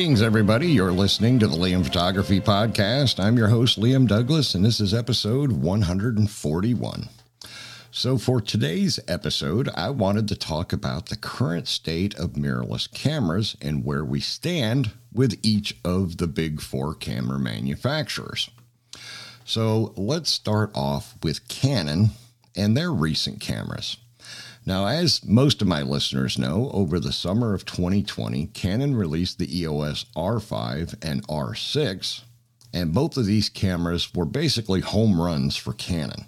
Greetings, everybody. You're listening to the Liam Photography Podcast. I'm your host, Liam Douglas, and this is episode 141. So, for today's episode, I wanted to talk about the current state of mirrorless cameras and where we stand with each of the big four camera manufacturers. So, let's start off with Canon and their recent cameras. Now, as most of my listeners know, over the summer of 2020, Canon released the EOS R5 and R6, and both of these cameras were basically home runs for Canon.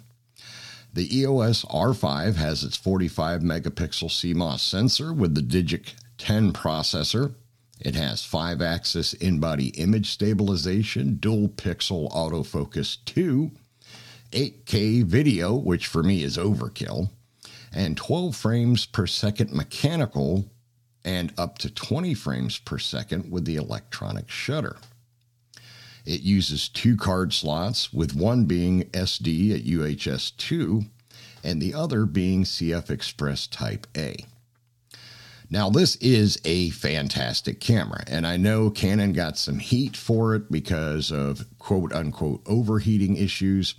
The EOS R5 has its 45 megapixel CMOS sensor with the Digic 10 processor. It has 5 axis in body image stabilization, dual pixel autofocus 2, 8K video, which for me is overkill and 12 frames per second mechanical and up to 20 frames per second with the electronic shutter. It uses two card slots, with one being SD at UHS 2 and the other being CF Express Type A. Now, this is a fantastic camera, and I know Canon got some heat for it because of quote unquote overheating issues.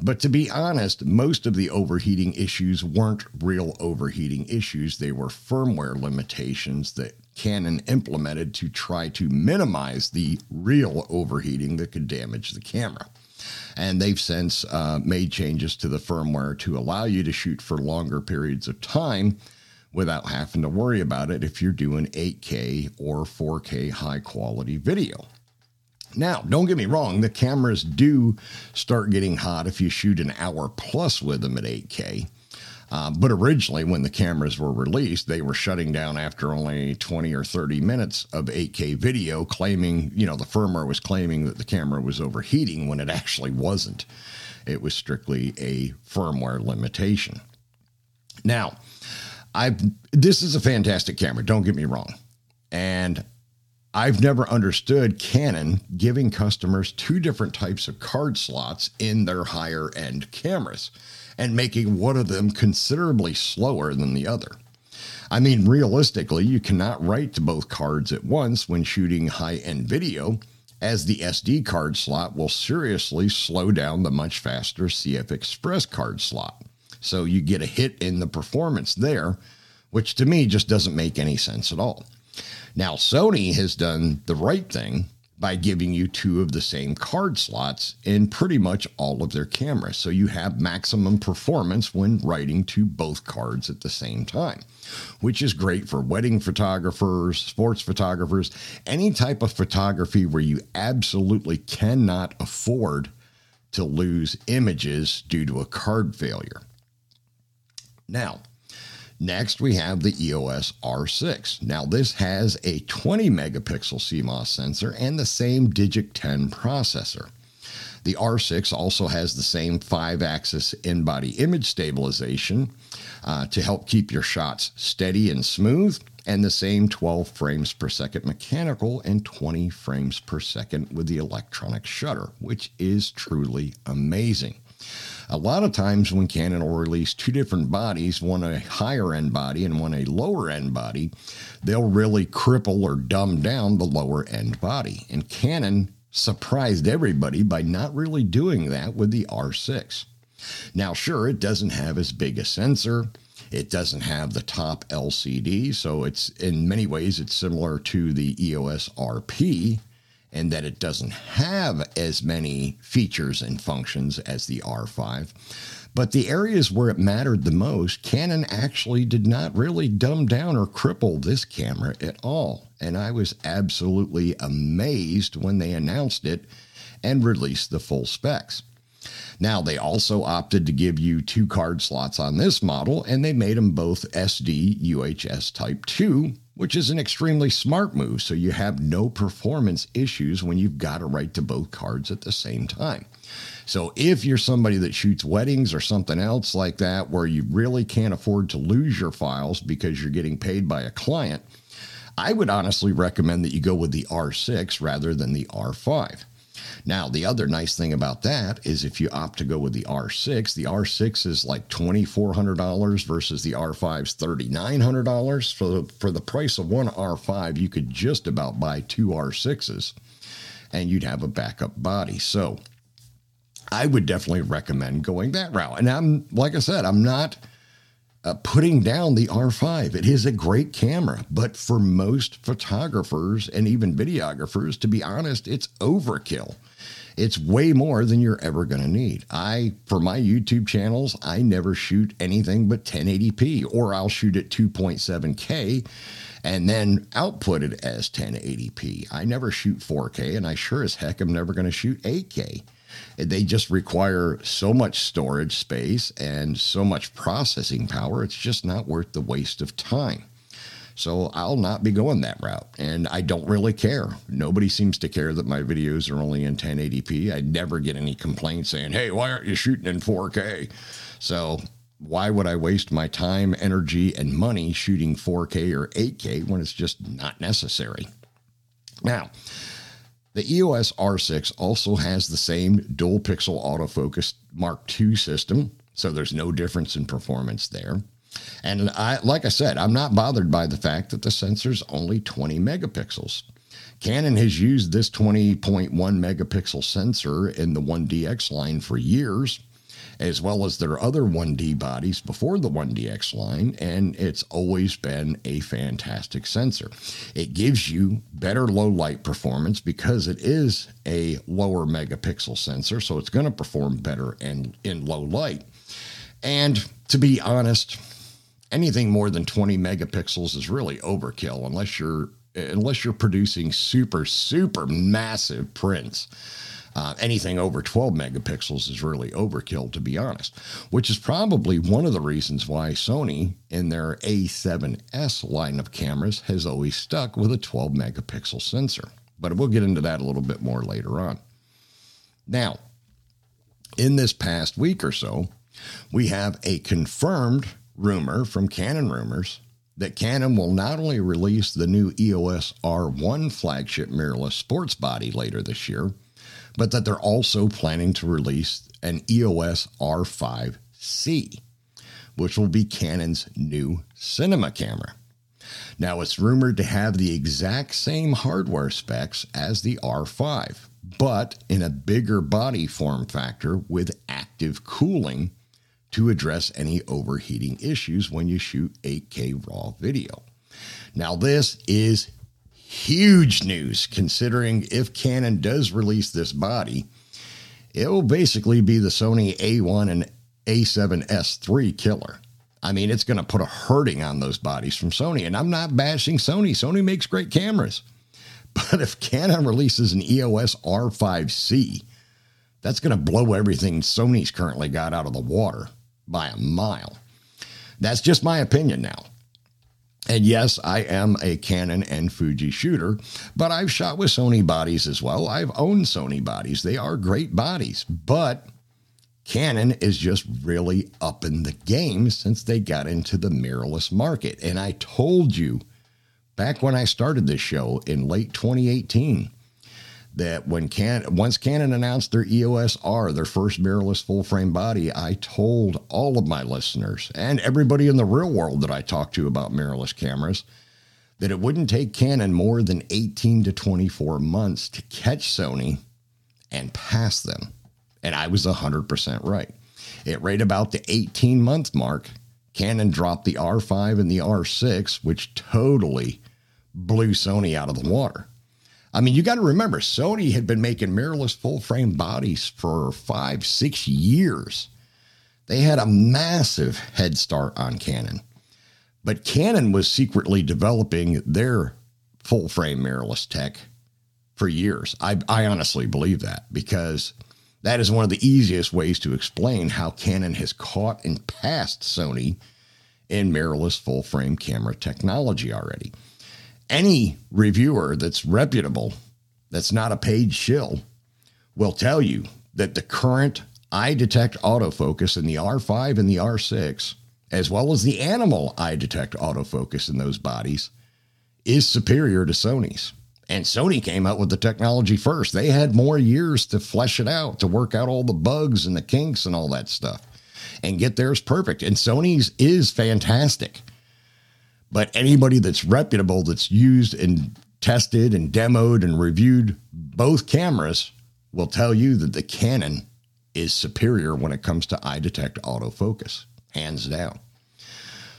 But to be honest, most of the overheating issues weren't real overheating issues, they were firmware limitations that Canon implemented to try to minimize the real overheating that could damage the camera. And they've since uh, made changes to the firmware to allow you to shoot for longer periods of time without having to worry about it if you're doing 8K or 4K high quality video. Now, don't get me wrong, the cameras do start getting hot if you shoot an hour plus with them at 8K. Uh, but originally, when the cameras were released, they were shutting down after only 20 or 30 minutes of 8K video, claiming, you know, the firmware was claiming that the camera was overheating when it actually wasn't. It was strictly a firmware limitation. Now, I this is a fantastic camera. Don't get me wrong, and I've never understood Canon giving customers two different types of card slots in their higher end cameras and making one of them considerably slower than the other. I mean, realistically, you cannot write to both cards at once when shooting high end video, as the SD card slot will seriously slow down the much faster CF Express card slot. So you get a hit in the performance there, which to me just doesn't make any sense at all. Now, Sony has done the right thing by giving you two of the same card slots in pretty much all of their cameras. So you have maximum performance when writing to both cards at the same time, which is great for wedding photographers, sports photographers, any type of photography where you absolutely cannot afford to lose images due to a card failure. Now, next we have the EOS R6. Now, this has a 20 megapixel CMOS sensor and the same Digic 10 processor. The R6 also has the same five axis in body image stabilization uh, to help keep your shots steady and smooth, and the same 12 frames per second mechanical and 20 frames per second with the electronic shutter, which is truly amazing. A lot of times when Canon will release two different bodies, one a higher end body and one a lower end body, they'll really cripple or dumb down the lower end body. And Canon surprised everybody by not really doing that with the R6. Now, sure, it doesn't have as big a sensor. It doesn't have the top LCD, so it's in many ways it's similar to the EOS RP, and that it doesn't have as many features and functions as the R5. But the areas where it mattered the most, Canon actually did not really dumb down or cripple this camera at all. And I was absolutely amazed when they announced it and released the full specs. Now, they also opted to give you two card slots on this model, and they made them both SD UHS Type 2 which is an extremely smart move. So you have no performance issues when you've got to write to both cards at the same time. So if you're somebody that shoots weddings or something else like that, where you really can't afford to lose your files because you're getting paid by a client, I would honestly recommend that you go with the R6 rather than the R5. Now, the other nice thing about that is if you opt to go with the R6, the R6 is like $2,400 versus the R5's $3,900. For the, for the price of one R5, you could just about buy two R6s and you'd have a backup body. So I would definitely recommend going that route. And I'm, like I said, I'm not uh, putting down the R5. It is a great camera, but for most photographers and even videographers, to be honest, it's overkill. It's way more than you're ever going to need. I, for my YouTube channels, I never shoot anything but 1080p, or I'll shoot at 2.7K and then output it as 1080p. I never shoot 4K, and I sure as heck am never going to shoot 8K. They just require so much storage space and so much processing power. It's just not worth the waste of time. So I'll not be going that route. And I don't really care. Nobody seems to care that my videos are only in 1080p. I never get any complaints saying, hey, why aren't you shooting in 4K? So why would I waste my time, energy, and money shooting 4K or 8K when it's just not necessary? Now, the EOS R6 also has the same dual pixel autofocus Mark II system, so there's no difference in performance there. And I, like I said, I'm not bothered by the fact that the sensor's only 20 megapixels. Canon has used this 20.1 megapixel sensor in the 1DX line for years, as well as their other 1D bodies before the 1DX line, and it's always been a fantastic sensor. It gives you better low light performance because it is a lower megapixel sensor, so it's going to perform better in, in low light. And to be honest, anything more than 20 megapixels is really overkill unless you're unless you're producing super super massive prints uh, anything over 12 megapixels is really overkill, to be honest, which is probably one of the reasons why Sony, in their A7S line of cameras, has always stuck with a 12 megapixel sensor. But we'll get into that a little bit more later on. Now, in this past week or so, we have a confirmed rumor from Canon Rumors that Canon will not only release the new EOS R1 flagship mirrorless sports body later this year, but that they're also planning to release an EOS R5C, which will be Canon's new cinema camera. Now, it's rumored to have the exact same hardware specs as the R5, but in a bigger body form factor with active cooling to address any overheating issues when you shoot 8K RAW video. Now, this is huge news considering if Canon does release this body, it will basically be the Sony A1 and A7S3 killer. I mean, it's going to put a hurting on those bodies from Sony. And I'm not bashing Sony. Sony makes great cameras. But if Canon releases an EOS R5C, that's going to blow everything Sony's currently got out of the water by a mile. That's just my opinion now. And yes, I am a Canon and Fuji shooter, but I've shot with Sony bodies as well. I've owned Sony bodies. They are great bodies, but Canon is just really up in the game since they got into the mirrorless market. And I told you back when I started this show in late 2018 that when Can once Canon announced their EOS R, their first mirrorless full frame body, I told all of my listeners and everybody in the real world that I talked to about mirrorless cameras that it wouldn't take Canon more than 18 to 24 months to catch Sony and pass them. And I was 100% right. At right about the 18 month mark, Canon dropped the R5 and the R6, which totally blew Sony out of the water. I mean, you got to remember, Sony had been making mirrorless full frame bodies for five, six years. They had a massive head start on Canon. But Canon was secretly developing their full frame mirrorless tech for years. I, I honestly believe that because that is one of the easiest ways to explain how Canon has caught and passed Sony in mirrorless full frame camera technology already. Any reviewer that's reputable, that's not a paid shill, will tell you that the current eye detect autofocus in the R5 and the R6, as well as the animal eye detect autofocus in those bodies, is superior to Sony's. And Sony came out with the technology first. They had more years to flesh it out, to work out all the bugs and the kinks and all that stuff and get theirs perfect. And Sony's is fantastic. But anybody that's reputable, that's used and tested and demoed and reviewed both cameras, will tell you that the Canon is superior when it comes to eye detect autofocus, hands down.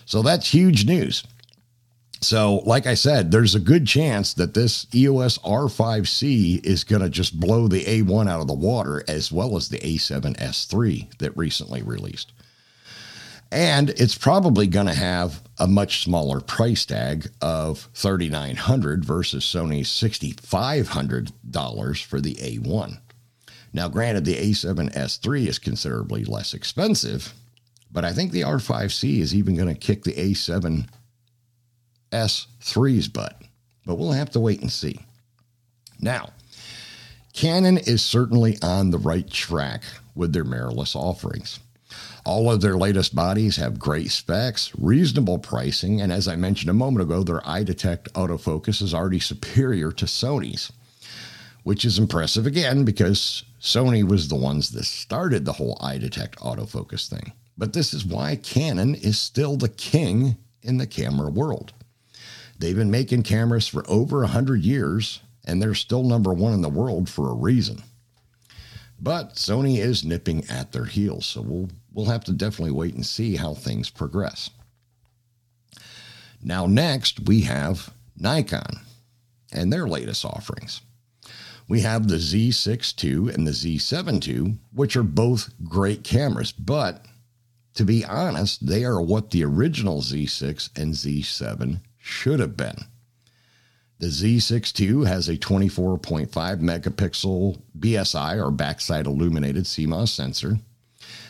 So that's huge news. So, like I said, there's a good chance that this EOS R5C is going to just blow the A1 out of the water, as well as the A7S3 that recently released. And it's probably going to have a much smaller price tag of 3,900 versus Sony's $6,500 for the A1. Now, granted, the A7S3 is considerably less expensive, but I think the R5C is even going to kick the A7 S3's butt, but we'll have to wait and see. Now, Canon is certainly on the right track with their mirrorless offerings. All of their latest bodies have great specs, reasonable pricing, and as I mentioned a moment ago, their eye detect autofocus is already superior to Sony's, which is impressive again because Sony was the ones that started the whole eye detect autofocus thing. But this is why Canon is still the king in the camera world. They've been making cameras for over 100 years, and they're still number one in the world for a reason. But Sony is nipping at their heels, so we'll, we'll have to definitely wait and see how things progress. Now, next, we have Nikon and their latest offerings. We have the Z6 II and the Z7 II, which are both great cameras, but to be honest, they are what the original Z6 and Z7 should have been. The Z6 II has a 24.5 megapixel BSI or backside illuminated CMOS sensor.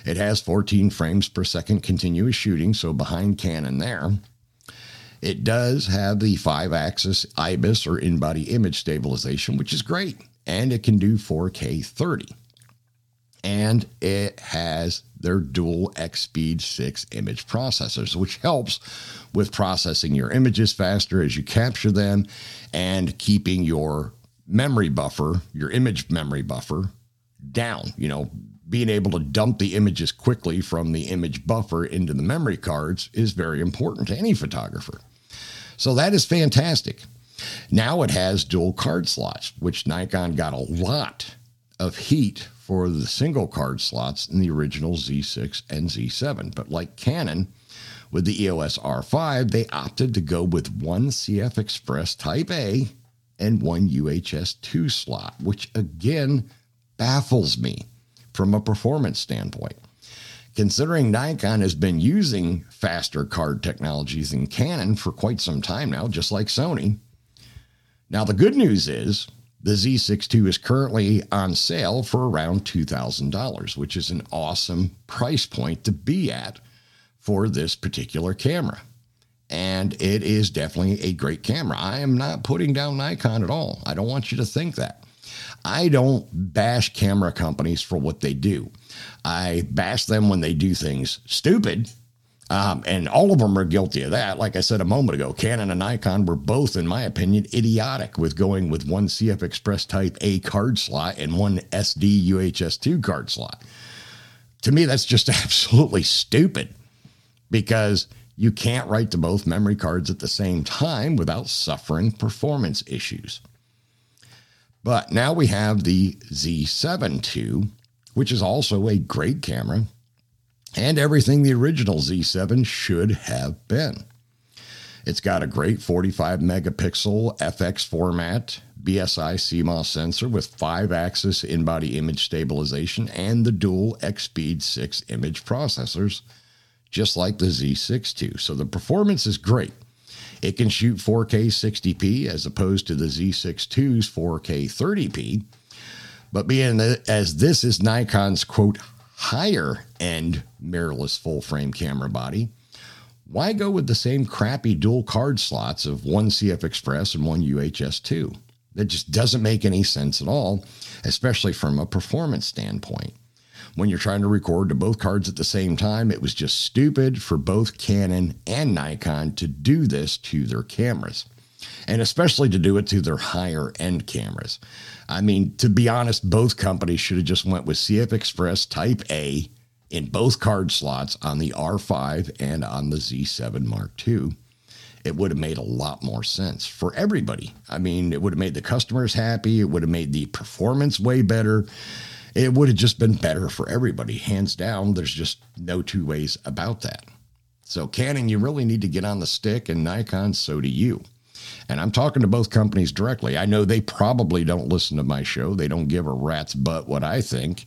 It has 14 frames per second continuous shooting, so behind Canon there. It does have the five axis IBIS or in body image stabilization, which is great, and it can do 4K 30 and it has their dual X Speed 6 image processors, which helps with processing your images faster as you capture them and keeping your memory buffer, your image memory buffer, down. You know, being able to dump the images quickly from the image buffer into the memory cards is very important to any photographer. So that is fantastic. Now it has dual card slots, which Nikon got a lot of heat for the single card slots in the original Z6 and Z7. But like Canon, with the EOS R5, they opted to go with one CF Express Type A and one UHS 2 slot, which again baffles me from a performance standpoint. Considering Nikon has been using faster card technologies than Canon for quite some time now, just like Sony. Now, the good news is the Z6 II is currently on sale for around $2,000, which is an awesome price point to be at for this particular camera. And it is definitely a great camera. I am not putting down Nikon at all. I don't want you to think that. I don't bash camera companies for what they do. I bash them when they do things stupid um, and all of them are guilty of that. Like I said a moment ago, Canon and Nikon were both, in my opinion, idiotic with going with one CF Express Type A card slot and one SD UHS 2 card slot. To me, that's just absolutely stupid because you can't write to both memory cards at the same time without suffering performance issues. But now we have the Z7 II, which is also a great camera and everything the original Z7 should have been. It's got a great 45 megapixel FX format BSI CMOS sensor with five axis in body image stabilization and the dual X Speed 6 image processors, just like the Z6 II. So the performance is great. It can shoot 4K 60p as opposed to the Z6 II's 4K 30p. But being as this is Nikon's quote higher end mirrorless full frame camera body. why go with the same crappy dual card slots of one CF Express and one UHS2? That just doesn't make any sense at all, especially from a performance standpoint. When you're trying to record to both cards at the same time, it was just stupid for both Canon and Nikon to do this to their cameras, and especially to do it to their higher end cameras. I mean, to be honest, both companies should have just went with CF Express Type A in both card slots on the R5 and on the Z7 Mark II, it would have made a lot more sense for everybody. I mean, it would have made the customers happy, it would have made the performance way better. It would have just been better for everybody, hands down. There's just no two ways about that. So, Canon, you really need to get on the stick, and Nikon, so do you. And I'm talking to both companies directly. I know they probably don't listen to my show, they don't give a rat's butt what I think.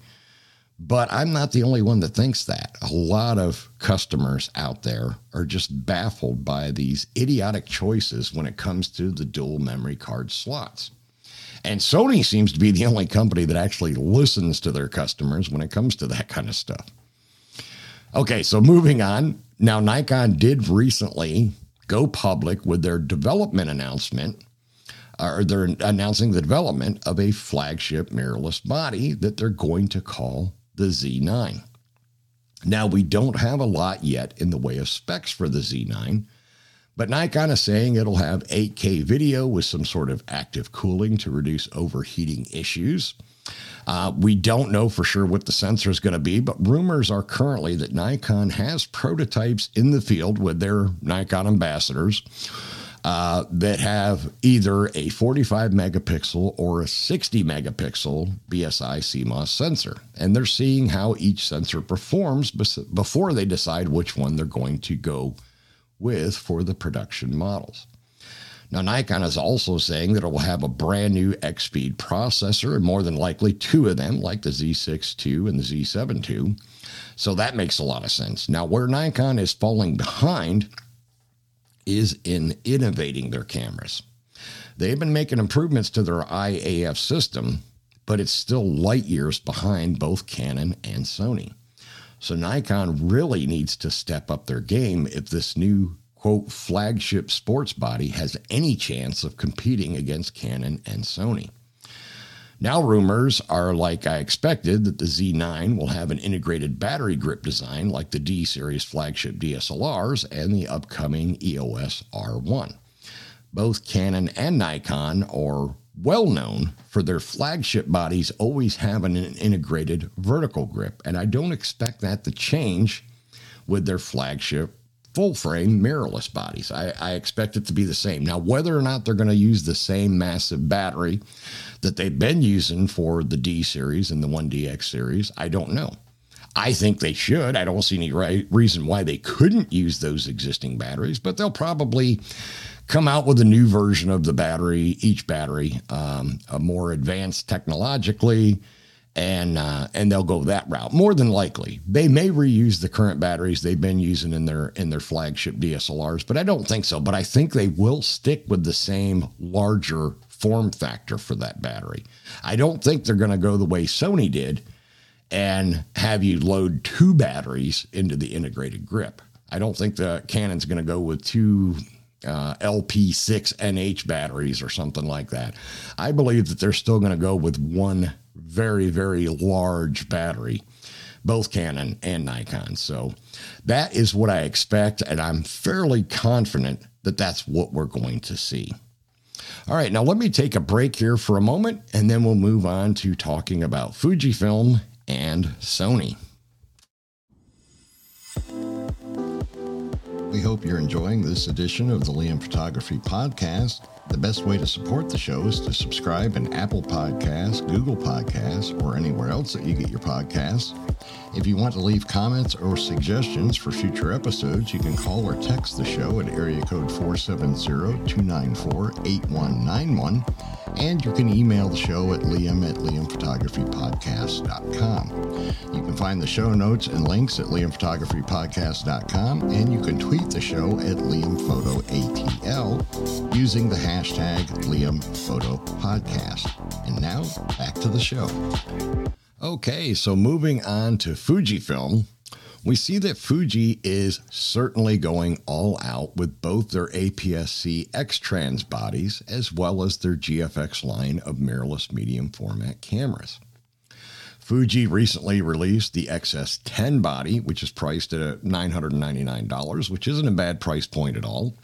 But I'm not the only one that thinks that. A lot of customers out there are just baffled by these idiotic choices when it comes to the dual memory card slots. And Sony seems to be the only company that actually listens to their customers when it comes to that kind of stuff. Okay, so moving on. Now, Nikon did recently go public with their development announcement, or they're announcing the development of a flagship mirrorless body that they're going to call the Z9. Now, we don't have a lot yet in the way of specs for the Z9, but Nikon is saying it'll have 8K video with some sort of active cooling to reduce overheating issues. Uh, we don't know for sure what the sensor is going to be, but rumors are currently that Nikon has prototypes in the field with their Nikon ambassadors uh, that have either a 45 megapixel or a 60 megapixel BSI CMOS sensor. And they're seeing how each sensor performs before they decide which one they're going to go with for the production models. Now, Nikon is also saying that it will have a brand new X Speed processor and more than likely two of them, like the Z6 II and the Z7 II. So that makes a lot of sense. Now, where Nikon is falling behind is in innovating their cameras. They've been making improvements to their Eye AF system, but it's still light years behind both Canon and Sony. So Nikon really needs to step up their game if this new quote flagship sports body has any chance of competing against Canon and Sony. Now, rumors are like I expected that the Z9 will have an integrated battery grip design like the D series flagship DSLRs and the upcoming EOS R1. Both Canon and Nikon are well known for their flagship bodies always having an integrated vertical grip, and I don't expect that to change with their flagship full frame mirrorless bodies. I, I, expect it to be the same. Now, whether or not they're going to use the same massive battery that they've been using for the D series and the 1DX series, I don't know. I think they should. I don't see any reason why they couldn't use those existing batteries, but they'll probably come out with a new version of the battery, each battery, um, a more advanced technologically and uh, and they'll go that route. More than likely, they may reuse the current batteries they've been using in their in their flagship DSLRs, but I don't think so. But I think they will stick with the same larger form factor for that battery. I don't think they're going to go the way Sony did and have you load two batteries into the integrated grip. I don't think the Canon's going to go with two uh, LP6NH batteries or something like that. I believe that they're still going to go with one very, very large battery, both Canon and Nikon. So that is what I expect, and I'm fairly confident that that's what we're going to see. All right, now let me take a break here for a moment, and then we'll move on to talking about Fujifilm and Sony. We hope you're enjoying this edition of the Liam Photography Podcast. The best way to support the show is to subscribe in Apple Podcasts, Google Podcasts, or anywhere else that you get your podcasts. If you want to leave comments or suggestions for future episodes, you can call or text the show at area code 470-294-8191. And you can email the show at liam at liamphotographypodcast.com. You can find the show notes and links at liamphotographypodcast.com, and you can tweet the show at liamphotoatl using the hashtag liamphotopodcast. And now, back to the show. Okay, so moving on to Fujifilm. we see that Fuji is certainly going all out with both their APS-C X-Trans bodies as well as their GFX line of mirrorless medium format cameras. Fuji recently released the XS10 body, which is priced at $999, which isn't a bad price point at all.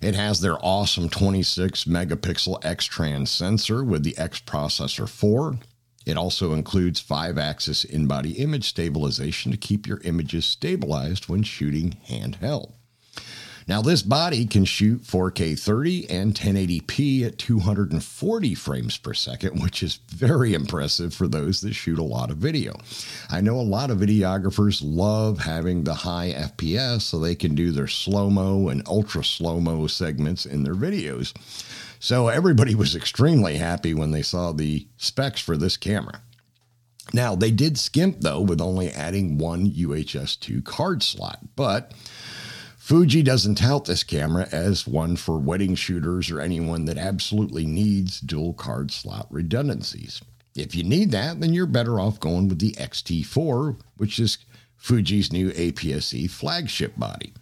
It has their awesome 26 megapixel X trans sensor with the X processor 4. It also includes 5 axis in body image stabilization to keep your images stabilized when shooting handheld. Now, this body can shoot 4K 30 and 1080p at 240 frames per second, which is very impressive for those that shoot a lot of video. I know a lot of videographers love having the high FPS so they can do their slow mo and ultra slow mo segments in their videos. So, everybody was extremely happy when they saw the specs for this camera. Now, they did skimp though with only adding one UHS 2 card slot, but Fuji doesn't tout this camera as one for wedding shooters or anyone that absolutely needs dual card slot redundancies. If you need that, then you're better off going with the XT4, which is Fuji's new APS-C flagship body.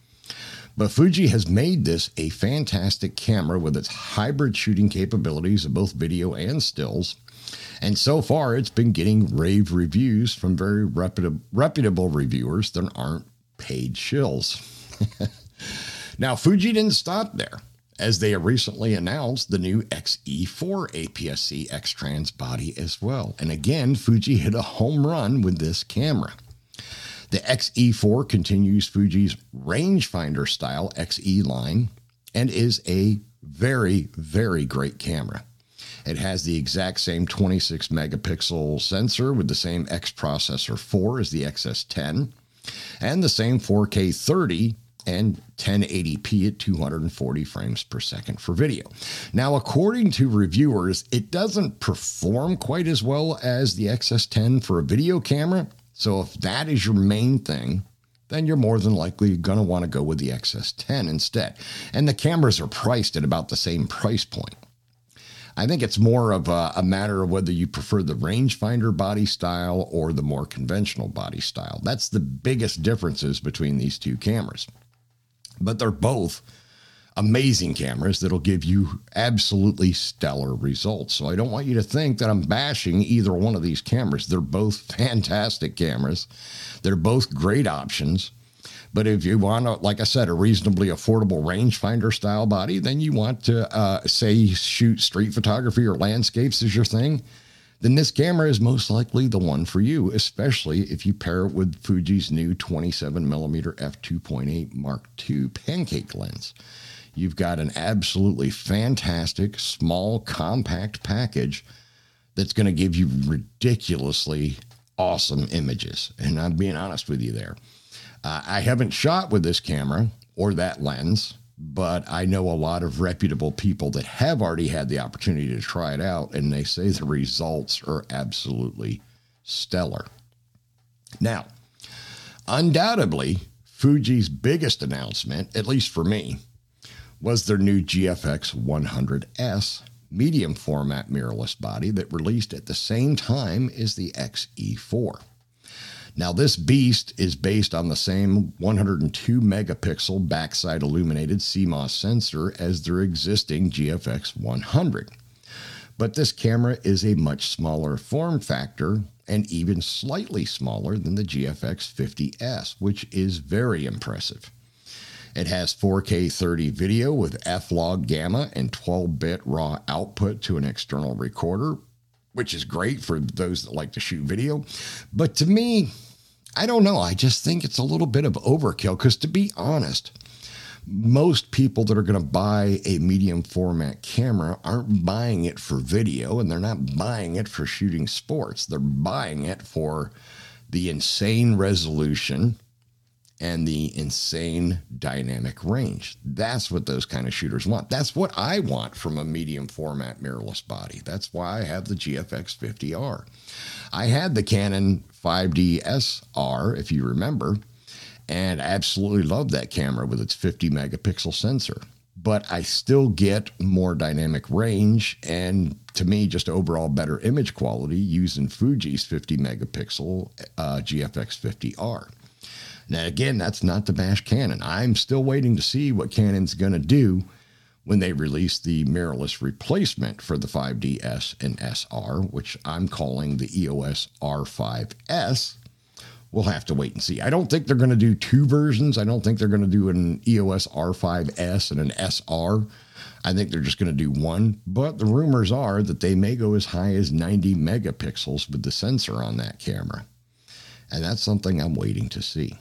But Fuji has made this a fantastic camera with its hybrid shooting capabilities of both video and stills. And so far, it's been getting rave reviews from very reputable, reviewers that aren't paid shills. now, Fuji didn't stop there, as they have recently announced the new XE4 APS-C X-Trans body as well. And again, Fuji hit a home run with this camera. The XE4 continues Fuji's rangefinder style XE line and is a very, very great camera. It has the exact same 26 megapixel sensor with the same X processor 4 as the XS10 and the same 4K 30 and 1080p at 240 frames per second for video. Now, according to reviewers, it doesn't perform quite as well as the XS10 for a video camera. So, if that is your main thing, then you're more than likely going to want to go with the XS10 instead. And the cameras are priced at about the same price point. I think it's more of a, a, matter of whether you prefer the rangefinder body style or the more conventional body style. That's the biggest differences between these two cameras but they're both amazing cameras that'll give you absolutely stellar results. So I don't want you to think that I'm bashing either one of these cameras. They're both fantastic cameras. They're both great options. But if you want, a, like I said, a reasonably affordable rangefinder style body, then you want to, uh, say, shoot street photography or landscapes is your thing then this camera is most likely the one for you, especially if you pair it with Fuji's new 27mm f2.8 Mark II pancake lens. You've got an absolutely fantastic, small, compact package that's going to give you ridiculously awesome images. And I'm being honest with you there. Uh, I haven't shot with this camera or that lens but I know a lot of reputable people that have already had the opportunity to try it out, and they say the results are absolutely stellar. Now, undoubtedly, Fuji's biggest announcement, at least for me, was their new GFX 100S medium format mirrorless body that released at the same time as the XE4. Now, this beast is based on the same 102 megapixel backside illuminated CMOS sensor as their existing GFX 100. But this camera is a much smaller form factor and even slightly smaller than the GFX 50S, which is very impressive. It has 4K 30 video with F log gamma and 12 bit raw output to an external recorder, which is great for those that like to shoot video. But to me, I don't know. I just think it's a little bit of overkill because, to be honest, most people that are going to buy a medium format camera aren't buying it for video and they're not buying it for shooting sports. They're buying it for the insane resolution and the insane dynamic range. That's what those kind of shooters want. That's what I want from a medium format mirrorless body. That's why I have the GFX 50R. I had the Canon 5D SR, if you remember, and absolutely love that camera with its 50 megapixel sensor. But I still get more dynamic range and to me, just overall better image quality using Fuji's 50 megapixel uh, GFX 50R. Now, again, that's not to bash Canon. I'm still waiting to see what Canon's going to do when they release the mirrorless replacement for the 5DS and SR, which I'm calling the EOS R5S. We'll have to wait and see. I don't think they're going to do two versions. I don't think they're going to do an EOS R5S and an SR. I think they're just going to do one. But the rumors are that they may go as high as 90 megapixels with the sensor on that camera. And that's something I'm waiting to see.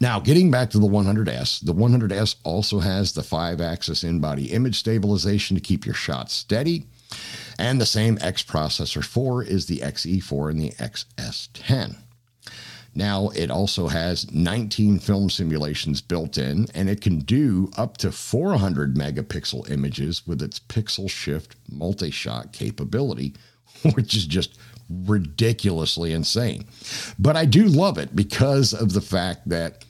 Now, getting back to the 100S, the 100S also has the five axis in body image stabilization to keep your shot steady. And the same X processor 4 is the XE4 and the XS10. Now, it also has 19 film simulations built in, and it can do up to 400 megapixel images with its pixel shift multi shot capability, which is just ridiculously insane. But I do love it because of the fact that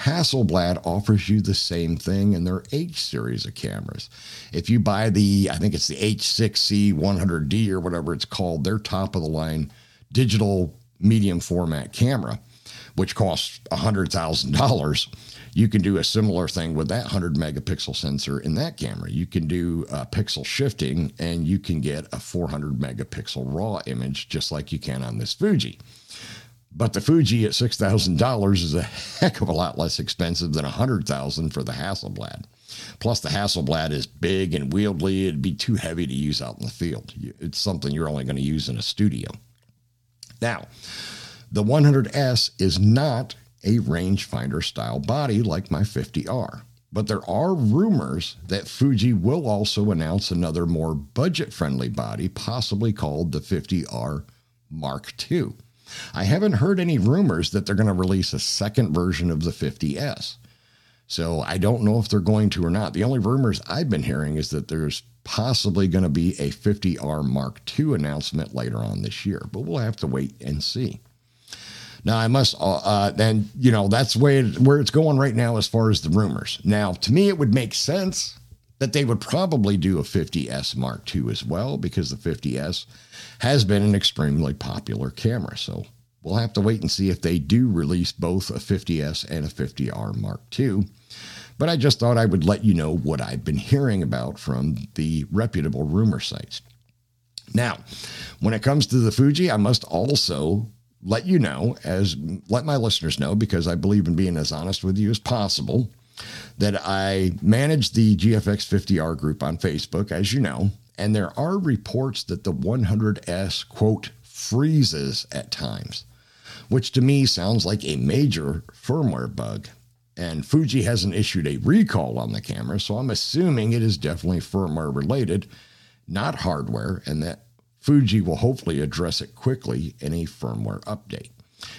Hasselblad offers you the same thing in their H series of cameras. If you buy the, I think it's the H6C 100D or whatever it's called, their top of the line digital medium format camera, which costs $100,000, you can do a similar thing with that 100 megapixel sensor in that camera. You can do uh, pixel shifting and you can get a 400 megapixel raw image just like you can on this Fuji. But the Fuji at $6,000 is a heck of a lot less expensive than 100,000 for the Hasselblad. Plus, the Hasselblad is big and wieldy. It'd be too heavy to use out in the field. It's something you're only going to use in a studio. Now, the 100S is not a rangefinder style body like my 50R. But there are rumors that Fuji will also announce another more budget friendly body, possibly called the 50R Mark II. I haven't heard any rumors that they're going to release a second version of the 50S. So I don't know if they're going to or not. The only rumors I've been hearing is that there's possibly going to be a 50R Mark II announcement later on this year, but we'll have to wait and see. Now I must, uh, uh then you know that's where where it's going right now as far as the rumors. Now to me, it would make sense that they would probably do a 50S Mark II as well because the 50S has been an extremely popular camera. So we'll have to wait and see if they do release both a 50S and a 50R Mark II. But I just thought I would let you know what I've been hearing about from the reputable rumor sites. Now, when it comes to the Fuji, I must also let you know, as let my listeners know, because I believe in being as honest with you as possible, that I manage the GFX 50R group on Facebook, as you know, and there are reports that the 100S, quote, freezes at times, which to me sounds like a major firmware bug. And Fuji hasn't issued a recall on the camera, so I'm assuming it is definitely firmware related, not hardware, and that Fuji will hopefully address it quickly in a firmware update.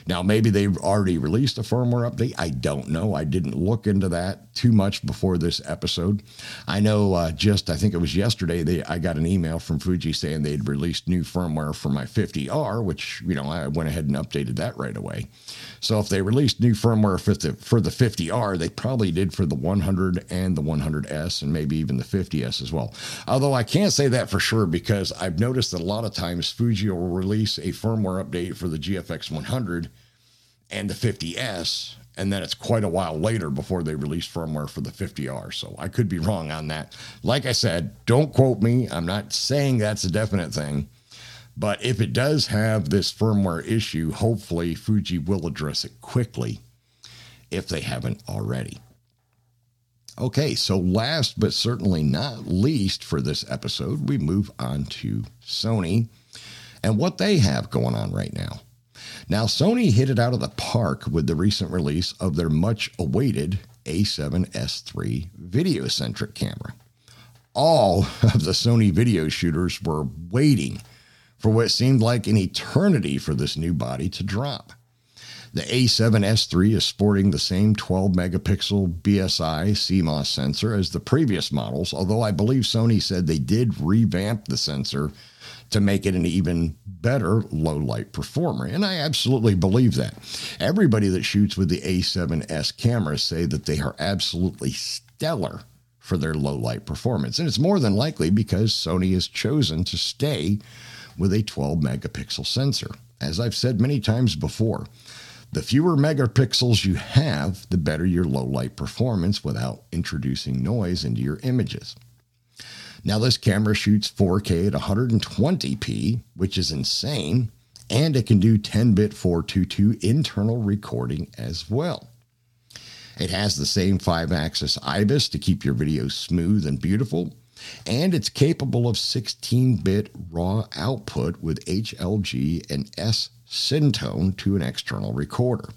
Now, maybe they've already released a firmware update. I don't know. I didn't look into that too much before this episode. I know uh, just, I think it was yesterday, they, I got an email from Fuji saying they'd released new firmware for my 50R, which, you know, I went ahead and updated that right away. So if they released new firmware for the, for the 50R, they probably did for the 100 and the 100S and maybe even the 50S as well. Although I can't say that for sure because I've noticed that a lot of times Fuji will release a firmware update for the GFX 100 and the 50S, and then it's quite a while later before they release firmware for the 50R. So I could be wrong on that. Like I said, don't quote me. I'm not saying that's a definite thing. But if it does have this firmware issue, hopefully Fuji will address it quickly if they haven't already. Okay, so last but certainly not least for this episode, we move on to Sony and what they have going on right now. Now, Sony hit it out of the park with the recent release of their much awaited A7S3 video centric camera. All of the Sony video shooters were waiting for what seemed like an eternity for this new body to drop. The A7S3 is sporting the same 12 megapixel BSI CMOS sensor as the previous models, although I believe Sony said they did revamp the sensor to make it an even better low light performer. And I absolutely believe that. Everybody that shoots with the A7S cameras say that they are absolutely stellar for their low light performance. And it's more than likely because Sony has chosen to stay with a 12 megapixel sensor. As I've said many times before, The fewer megapixels you have, the better your low light performance without introducing noise into your images. Now, this camera shoots 4K at 120p, which is insane, and it can do 10 bit 422 internal recording as well. It has the same 5 axis IBIS to keep your videos smooth and beautiful, and it's capable of 16 bit raw output with HLG and S Syntone to an external recorder.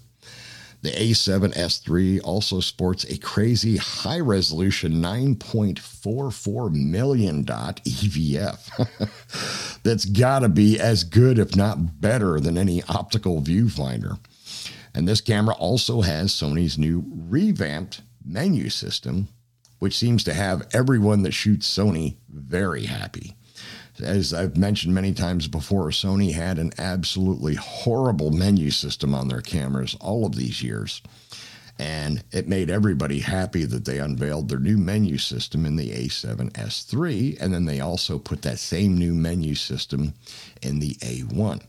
The A7S3 also sports a crazy high resolution 9.44 million dot EVF. That's got to be as good, if not better, than any optical viewfinder. And this camera also has Sony's new revamped menu system, which seems to have everyone that shoots Sony very happy. As I've mentioned many times before, Sony had an absolutely horrible menu system on their cameras all of these years. And it made everybody happy that they unveiled their new menu system in the A7S3. And then they also put that same new menu system in the A1.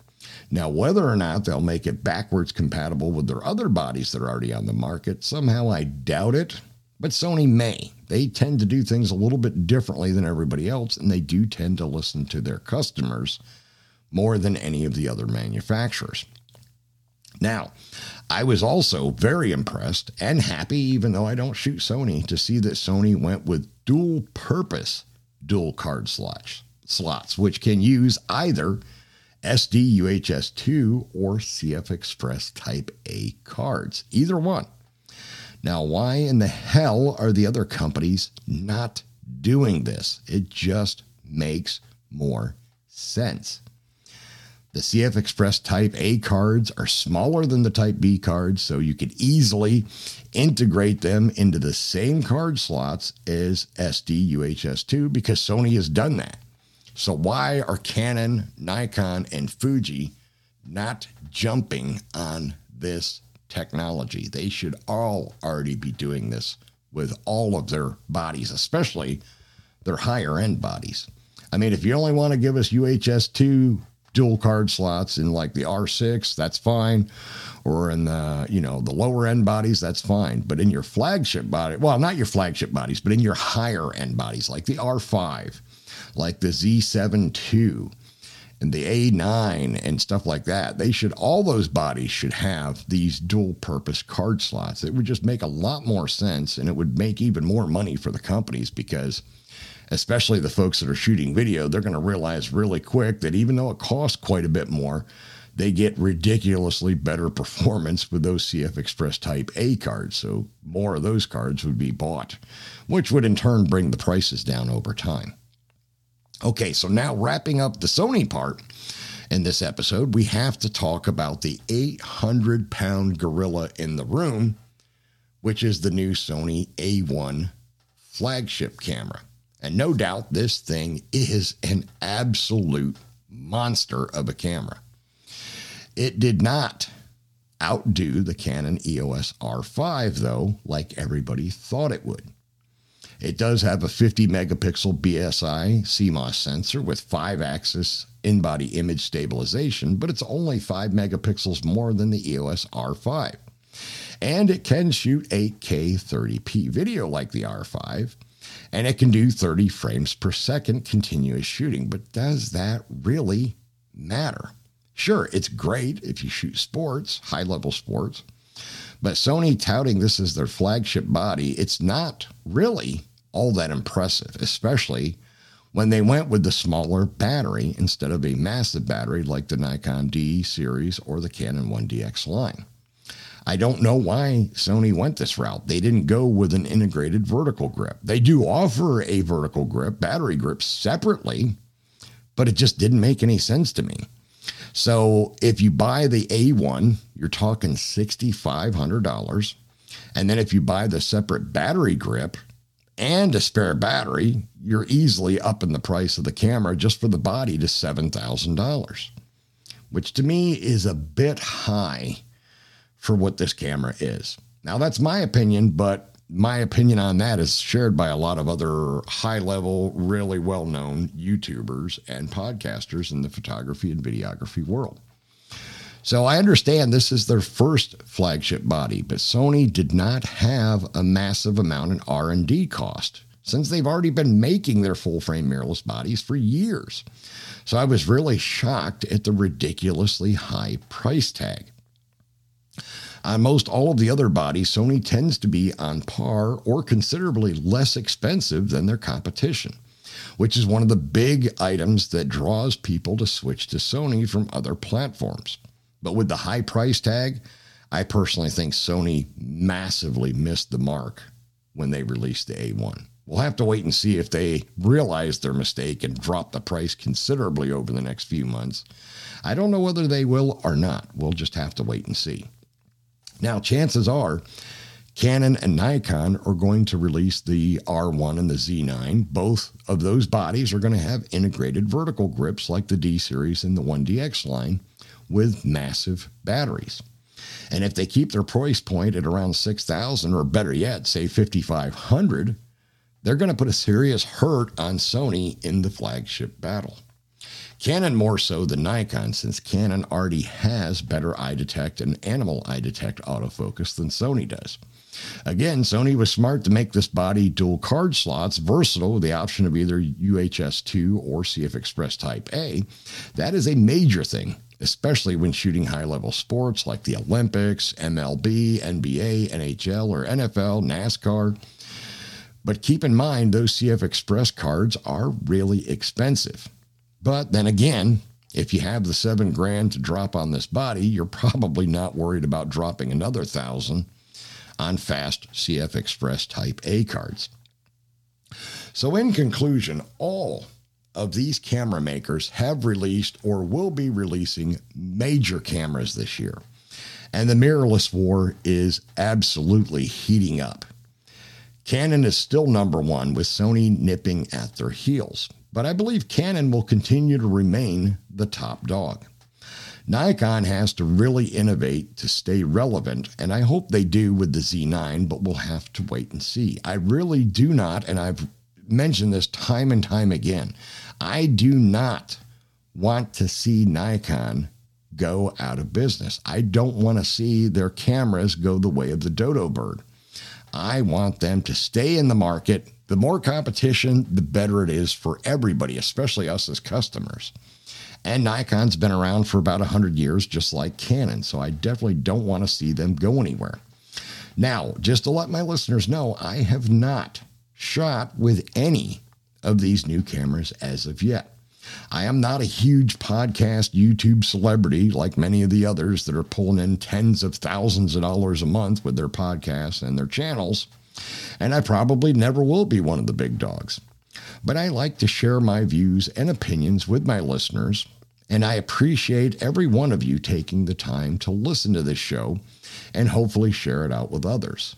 Now, whether or not they'll make it backwards compatible with their other bodies that are already on the market, somehow I doubt it. But Sony may. They tend to do things a little bit differently than everybody else, and they do tend to listen to their customers more than any of the other manufacturers. Now, I was also very impressed and happy, even though I don't shoot Sony, to see that Sony went with dual purpose dual card slots, slots which can use either SD UHS 2 or CF Express Type A cards, either one. Now, why in the hell are the other companies not doing this? It just makes more sense. The CF Express Type A cards are smaller than the Type B cards, so you could easily integrate them into the same card slots as SD UHS2 because Sony has done that. So, why are Canon, Nikon, and Fuji not jumping on this technology. They should all already be doing this with all of their bodies, especially their higher end bodies. I mean, if you only want to give us UHS 2 dual card slots in like the R6, that's fine. Or in the, you know, the lower end bodies, that's fine. But in your flagship body, well, not your flagship bodies, but in your higher end bodies, like the R5, like the Z7 II, and the A9 and stuff like that. They should, all those bodies should have these dual purpose card slots. It would just make a lot more sense and it would make even more money for the companies because, especially the folks that are shooting video, they're going to realize really quick that even though it costs quite a bit more, they get ridiculously better performance with those CF Express Type A cards. So more of those cards would be bought, which would in turn bring the prices down over time. Okay, so now wrapping up the Sony part in this episode, we have to talk about the 800 pound gorilla in the room, which is the new Sony A1 flagship camera. And no doubt this thing is an absolute monster of a camera. It did not outdo the Canon EOS R5, though, like everybody thought it would. It does have a 50 megapixel BSI CMOS sensor with five axis in body image stabilization, but it's only 5 megapixels more than the EOS R5. And it can shoot 8K 30p video like the R5, and it can do 30 frames per second continuous shooting. But does that really matter? Sure, it's great if you shoot sports, high level sports, but Sony touting this as their flagship body, it's not really all that impressive, especially when they went with the smaller battery instead of a massive battery like the Nikon D series or the Canon 1DX line. I don't know why Sony went this route. They didn't go with an integrated vertical grip. They do offer a vertical grip, battery grip separately, but it just didn't make any sense to me. So if you buy the A1, you're talking $6,500. And then if you buy the separate battery grip, and a spare battery, you're easily up in the price of the camera just for the body to $7,000, which to me is a bit high for what this camera is. Now, that's my opinion, but my opinion on that is shared by a lot of other high level, really well known YouTubers and podcasters in the photography and videography world. So I understand this is their first flagship body, but Sony did not have a massive amount in R&D cost since they've already been making their full frame mirrorless bodies for years. So I was really shocked at the ridiculously high price tag. On most all of the other bodies, Sony tends to be on par or considerably less expensive than their competition, which is one of the big items that draws people to switch to Sony from other platforms. But with the high price tag, I personally think Sony massively missed the mark when they released the A1. We'll have to wait and see if they realize their mistake and drop the price considerably over the next few months. I don't know whether they will or not. We'll just have to wait and see. Now, chances are Canon and Nikon are going to release the R1 and the Z9. Both of those bodies are going to have integrated vertical grips like the D series and the 1DX line with massive batteries. And if they keep their price point at around 6000 or better yet, say 5500, they're going to put a serious hurt on Sony in the flagship battle. Canon more so than Nikon, since Canon already has better eye detect and animal eye detect autofocus than Sony does. Again, Sony was smart to make this body dual card slots versatile with the option of either UHS 2 or CF Express Type A. That is a major thing, especially when shooting high level sports like the Olympics, MLB, NBA, NHL, or NFL, NASCAR. But keep in mind, those CF Express cards are really expensive. But then again, if you have the seven grand to drop on this body, you're probably not worried about dropping another thousand on fast CF Express Type A cards. So, in conclusion, all of these camera makers have released or will be releasing major cameras this year. And the mirrorless war is absolutely heating up. Canon is still number one, with Sony nipping at their heels, but I believe Canon will continue to remain the top dog. Nikon has to really innovate to stay relevant, and I hope they do with the Z9, but we'll have to wait and see. I really do not, and I've mentioned this time and time again, I do not want to see Nikon go out of business. I don't want to see their cameras go the way of the dodo bird. I want them to stay in the market. The more competition, the better it is for everybody, especially us as customers. And Nikon's been around for about 100 years, just like Canon. So I definitely don't want to see them go anywhere. Now, just to let my listeners know, I have not shot with any of these new cameras as of yet. I am not a huge podcast YouTube celebrity like many of the others that are pulling in tens of thousands of dollars a month with their podcasts and their channels, and I probably never will be one of the big dogs. But I like to share my views and opinions with my listeners, and I appreciate every one of you taking the time to listen to this show and hopefully share it out with others.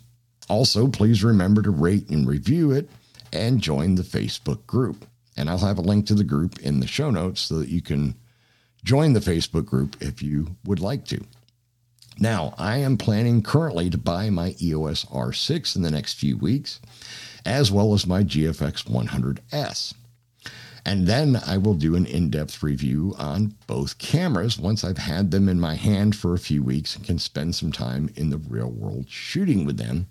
Also, please remember to rate and review it and join the Facebook group. And I'll have a link to the group in the show notes so that you can join the Facebook group if you would like to. Now, I am planning currently to buy my EOS R6 in the next few weeks, as well as my GFX 100S. And then I will do an in depth review on both cameras once I've had them in my hand for a few weeks and can spend some time in the real world shooting with them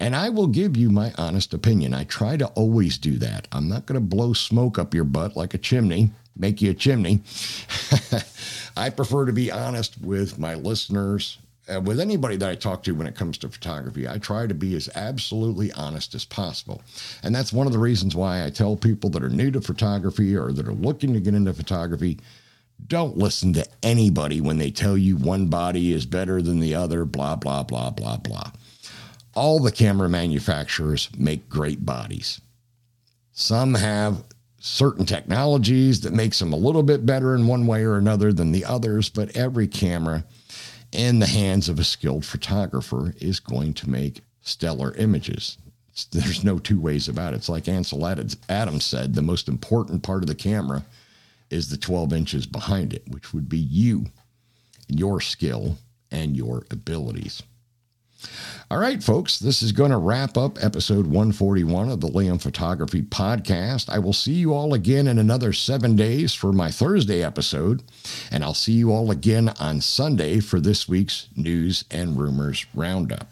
and I will give you my honest opinion. I try to always do that. I'm not going to blow smoke up your butt like a chimney, make you a chimney. I prefer to be honest with my listeners, uh, with anybody that I talk to when it comes to photography. I try to be as absolutely honest as possible. And that's one of the reasons why I tell people that are new to photography or that are looking to get into photography don't listen to anybody when they tell you one body is better than the other, blah, blah, blah, blah, blah all the camera manufacturers make great bodies. Some have certain technologies that makes them a little bit better in one way or another than the others, but every camera in the hands of a skilled photographer is going to make stellar images. There's no two ways about it. It's like Ansel Adams said, the most important part of the camera is the 12 inches behind it, which would be you, your skill, and your abilities. All right, folks, this is going to wrap up episode 141 of the Liam Photography Podcast. I will see you all again in another seven days for my Thursday episode, and I'll see you all again on Sunday for this week's News and Rumors Roundup.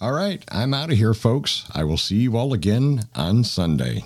All right, I'm out of here, folks. I will see you all again on Sunday.